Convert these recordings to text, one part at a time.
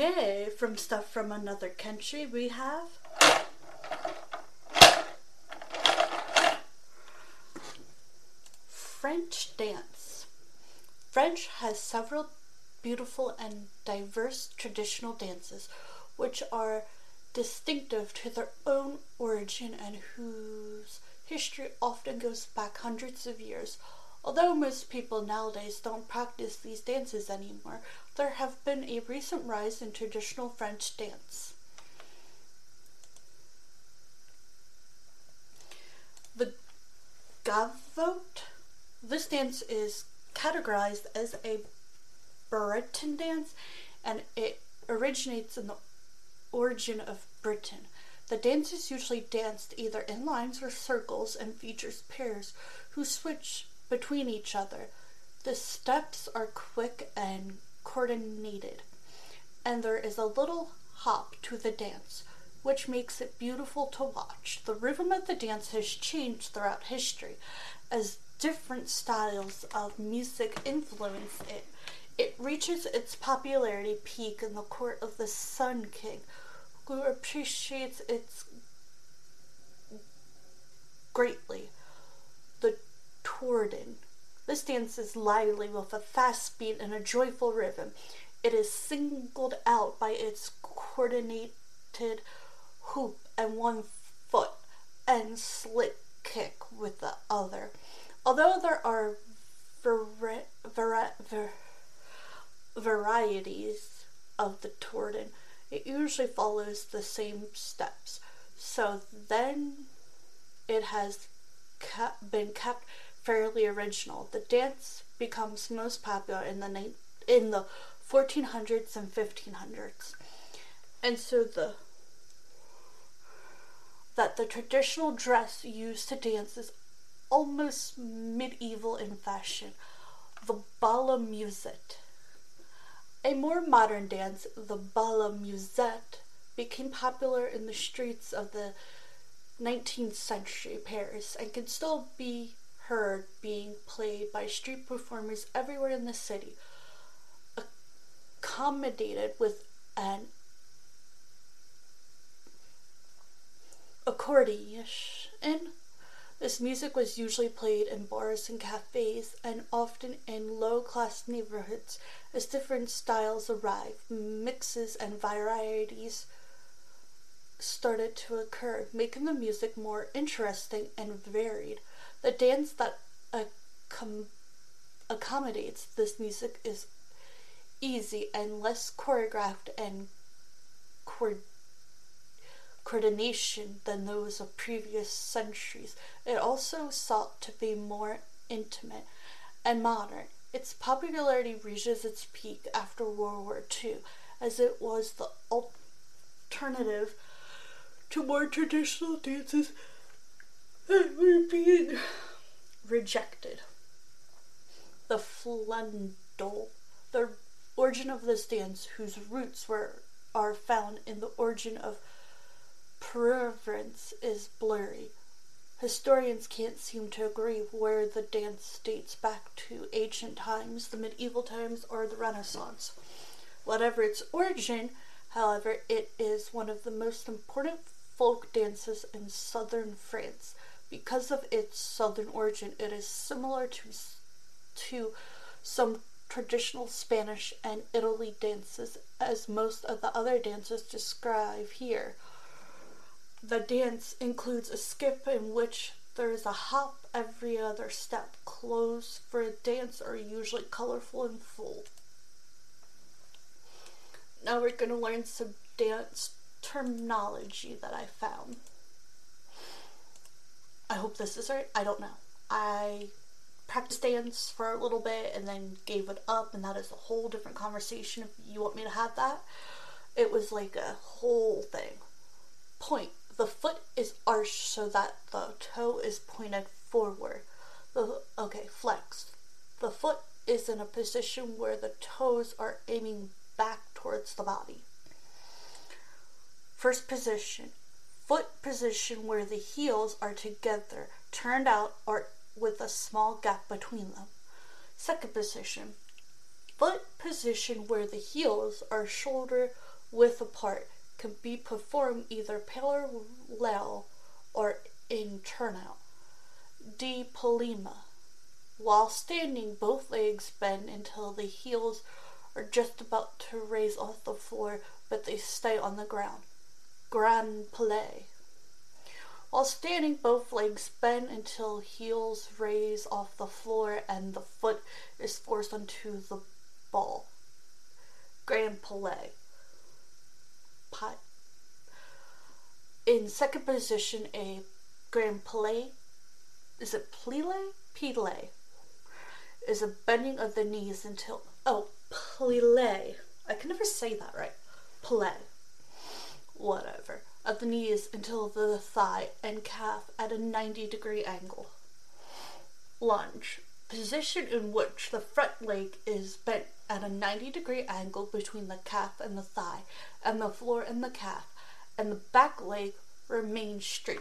Today, from stuff from another country, we have French dance. French has several beautiful and diverse traditional dances which are distinctive to their own origin and whose history often goes back hundreds of years. Although most people nowadays don't practice these dances anymore, there have been a recent rise in traditional French dance. The gavotte. This dance is categorized as a Breton dance and it originates in the origin of Britain. The dance is usually danced either in lines or circles and features pairs who switch between each other. The steps are quick and coordinated, and there is a little hop to the dance, which makes it beautiful to watch. The rhythm of the dance has changed throughout history as different styles of music influence it. It reaches its popularity peak in the court of the Sun King, who appreciates its greatly. The Tourden. This dance is lively with a fast beat and a joyful rhythm. It is singled out by its coordinated hoop and one foot and slick kick with the other. Although there are vari- vari- var- varieties of the Tourden, it usually follows the same steps. So then it has kept, been kept fairly original. The dance becomes most popular in the ni- in the 1400s and 1500s. And so the that the traditional dress used to dance is almost medieval in fashion. The bala musette. A more modern dance, the bala musette, became popular in the streets of the 19th century Paris and can still be heard being played by street performers everywhere in the city, accommodated with an accordion. This music was usually played in bars and cafes and often in low class neighborhoods as different styles arrived, mixes and varieties started to occur, making the music more interesting and varied. The dance that accom- accommodates this music is easy and less choreographed and coordination than those of previous centuries. It also sought to be more intimate and modern. Its popularity reaches its peak after World War II, as it was the alternative to more traditional dances were being rejected. The flundel, the origin of this dance, whose roots were are found in the origin of preference, is blurry. Historians can't seem to agree where the dance dates back to ancient times, the medieval times, or the Renaissance. Whatever its origin, however, it is one of the most important folk dances in southern France. Because of its southern origin, it is similar to, to some traditional Spanish and Italy dances, as most of the other dances describe here. The dance includes a skip in which there is a hop every other step. Clothes for a dance are usually colorful and full. Now we're going to learn some dance terminology that I found. I hope this is right. I don't know. I practiced dance for a little bit and then gave it up, and that is a whole different conversation if you want me to have that. It was like a whole thing. Point. The foot is arched so that the toe is pointed forward. The okay, flex. The foot is in a position where the toes are aiming back towards the body. First position, foot position where the heels are together, turned out or with a small gap between them. Second position, foot position where the heels are shoulder width apart, can be performed either parallel or in turnout. D. While standing, both legs bend until the heels are just about to raise off the floor, but they stay on the ground. Grand Palais. While standing, both legs bend until heels raise off the floor and the foot is forced onto the ball. Grand Palais. Pi- In second position, a Grand Palais. Is it plie? Plie. Is a bending of the knees until. Oh, plie. I can never say that right. Plie whatever, of the knees until the thigh and calf at a 90 degree angle. Lunge, position in which the front leg is bent at a 90 degree angle between the calf and the thigh, and the floor and the calf, and the back leg remains straight.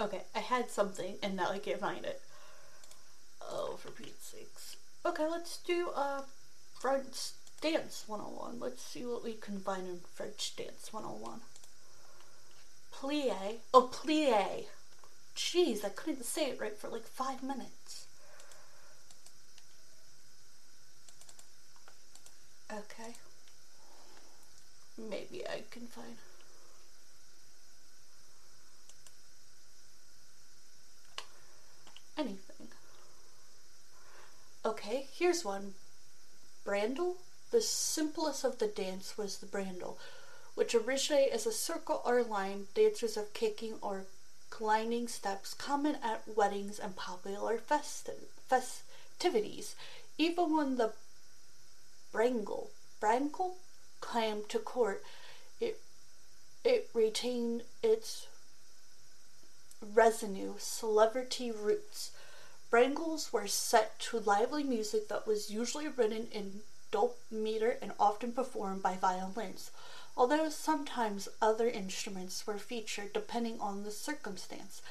Okay, I had something and now I can't find it. Oh, for Pete's sakes. Okay, let's do uh, French Dance 101. Let's see what we can find in French Dance 101. Plie. Oh, plie. Jeez, I couldn't say it right for like five minutes. Okay. Maybe I can find. Anything. Okay, here's one. Brandle. The simplest of the dance was the brandle, which originate as a circle or line. Dancers of kicking or climbing steps common at weddings and popular festi- festivities. Even when the Brangle, Brangle came to court, it, it retained its residue, celebrity roots. Brangles were set to lively music that was usually written in dope meter and often performed by violins, although sometimes other instruments were featured depending on the circumstance.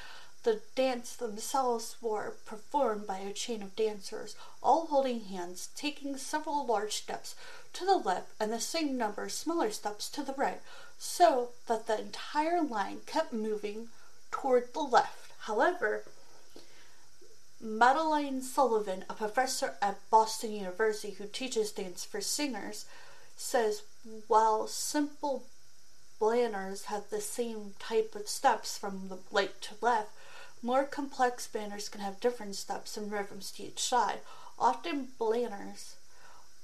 The dance themselves were performed by a chain of dancers, all holding hands, taking several large steps to the left and the same number of smaller steps to the right, so that the entire line kept moving toward the left. However, Madeline Sullivan, a professor at Boston University who teaches dance for singers, says while simple banners have the same type of steps from the right to left, more complex banners can have different steps and rhythms to each side. Often banners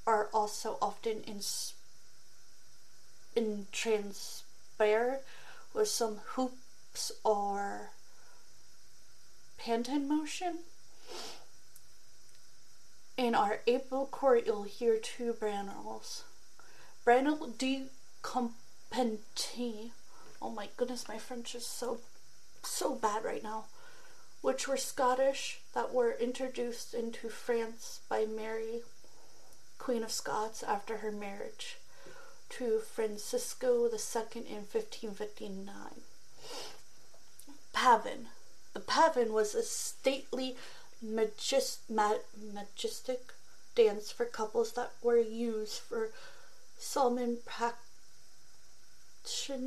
are also often in, in transparent with some or panton motion. In our April court, you'll hear two Brannels. Brannel de Compagnie. Oh my goodness, my French is so, so bad right now. Which were Scottish, that were introduced into France by Mary, Queen of Scots, after her marriage to Francisco II in 1559. Pavin. The pavin was a stately ma- majestic dance for couples that were used for solemn practices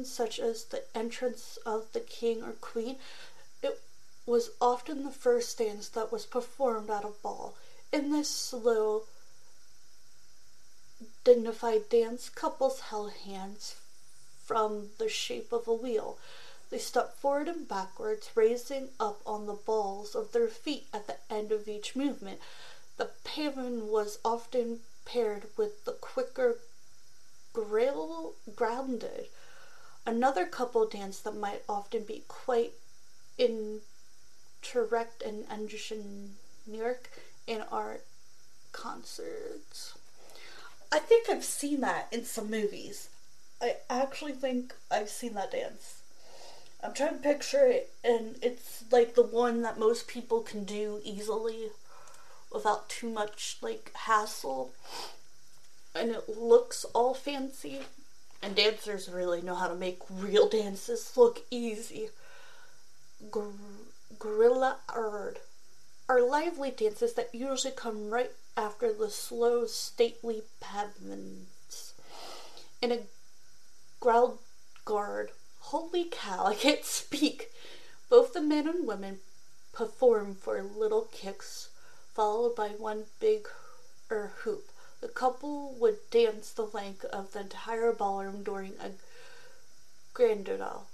such as the entrance of the king or queen. It was often the first dance that was performed at a ball. In this slow, dignified dance, couples held hands from the shape of a wheel. They step forward and backwards, raising up on the balls of their feet at the end of each movement. The pavin was often paired with the quicker grill grounded. Another couple dance that might often be quite interact and engineeric in art concerts. I think I've seen that in some movies. I actually think I've seen that dance. I'm trying to picture it, and it's like the one that most people can do easily without too much like hassle. And it looks all fancy, and dancers really know how to make real dances look easy. Gr- gorilla ard are lively dances that usually come right after the slow, stately pavements. In a growled guard Holy cow, I can't speak. Both the men and women perform for little kicks, followed by one big er hoop. The couple would dance the length of the entire ballroom during a grandadel,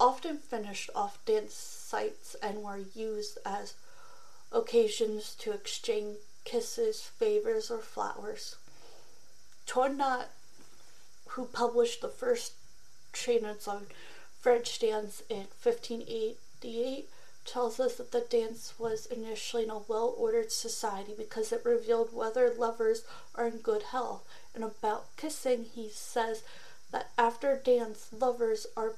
often finished off dance sites and were used as occasions to exchange kisses, favors, or flowers. Tournat, who published the first treatise on French dance in 1588 tells us that the dance was initially in a well ordered society because it revealed whether lovers are in good health. And about kissing, he says that after dance, lovers are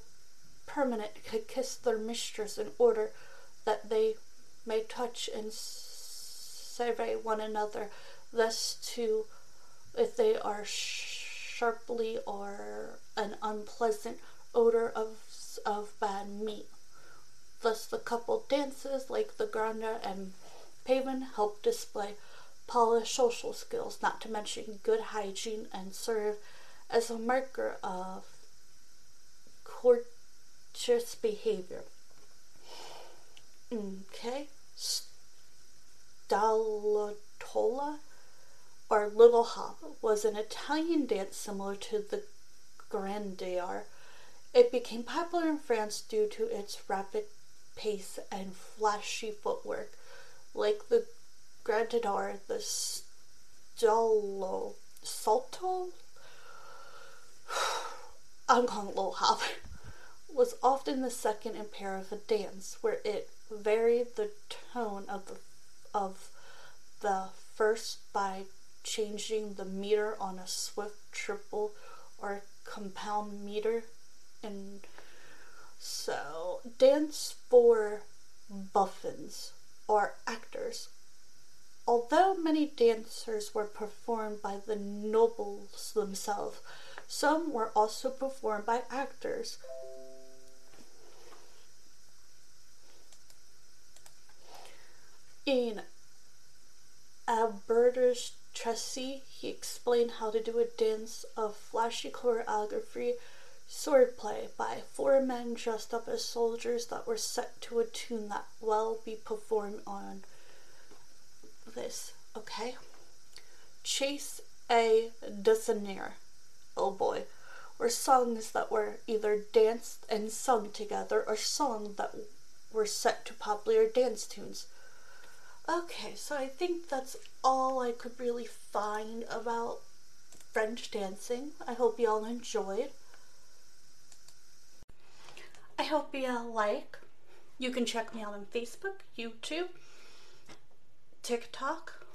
permanent could kiss their mistress in order that they may touch and survey one another, thus to, if they are sharply or an unpleasant odor of of bad meat. Thus, the couple dances like the granda and pavin help display polished social skills, not to mention good hygiene, and serve as a marker of courteous behavior. Okay, Stalatola or Little Hop was an Italian dance similar to the Grenadier. It became popular in France due to its rapid pace and flashy footwork. Like the Grenadier, the Stolo, Salto I'm calling it Little Hop, was often the second in pair of a dance, where it varied the tone of the of the first by changing the meter on a swift triple or compound meter. And so dance for buffins or actors. Although many dancers were performed by the nobles themselves some were also performed by actors. In Albertus Tracy, he explained how to do a dance of flashy choreography swordplay by four men dressed up as soldiers that were set to a tune that will be performed on this, okay? Chase a Dessiner, oh boy, were songs that were either danced and sung together or songs that were set to popular dance tunes. Okay, so I think that's all I could really find about French dancing. I hope you all enjoyed. I hope you all like. You can check me out on Facebook, YouTube, TikTok.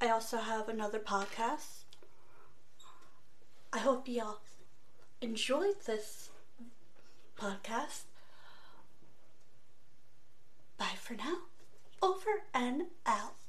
I also have another podcast. I hope you all enjoyed this podcast. Bye for now over and out.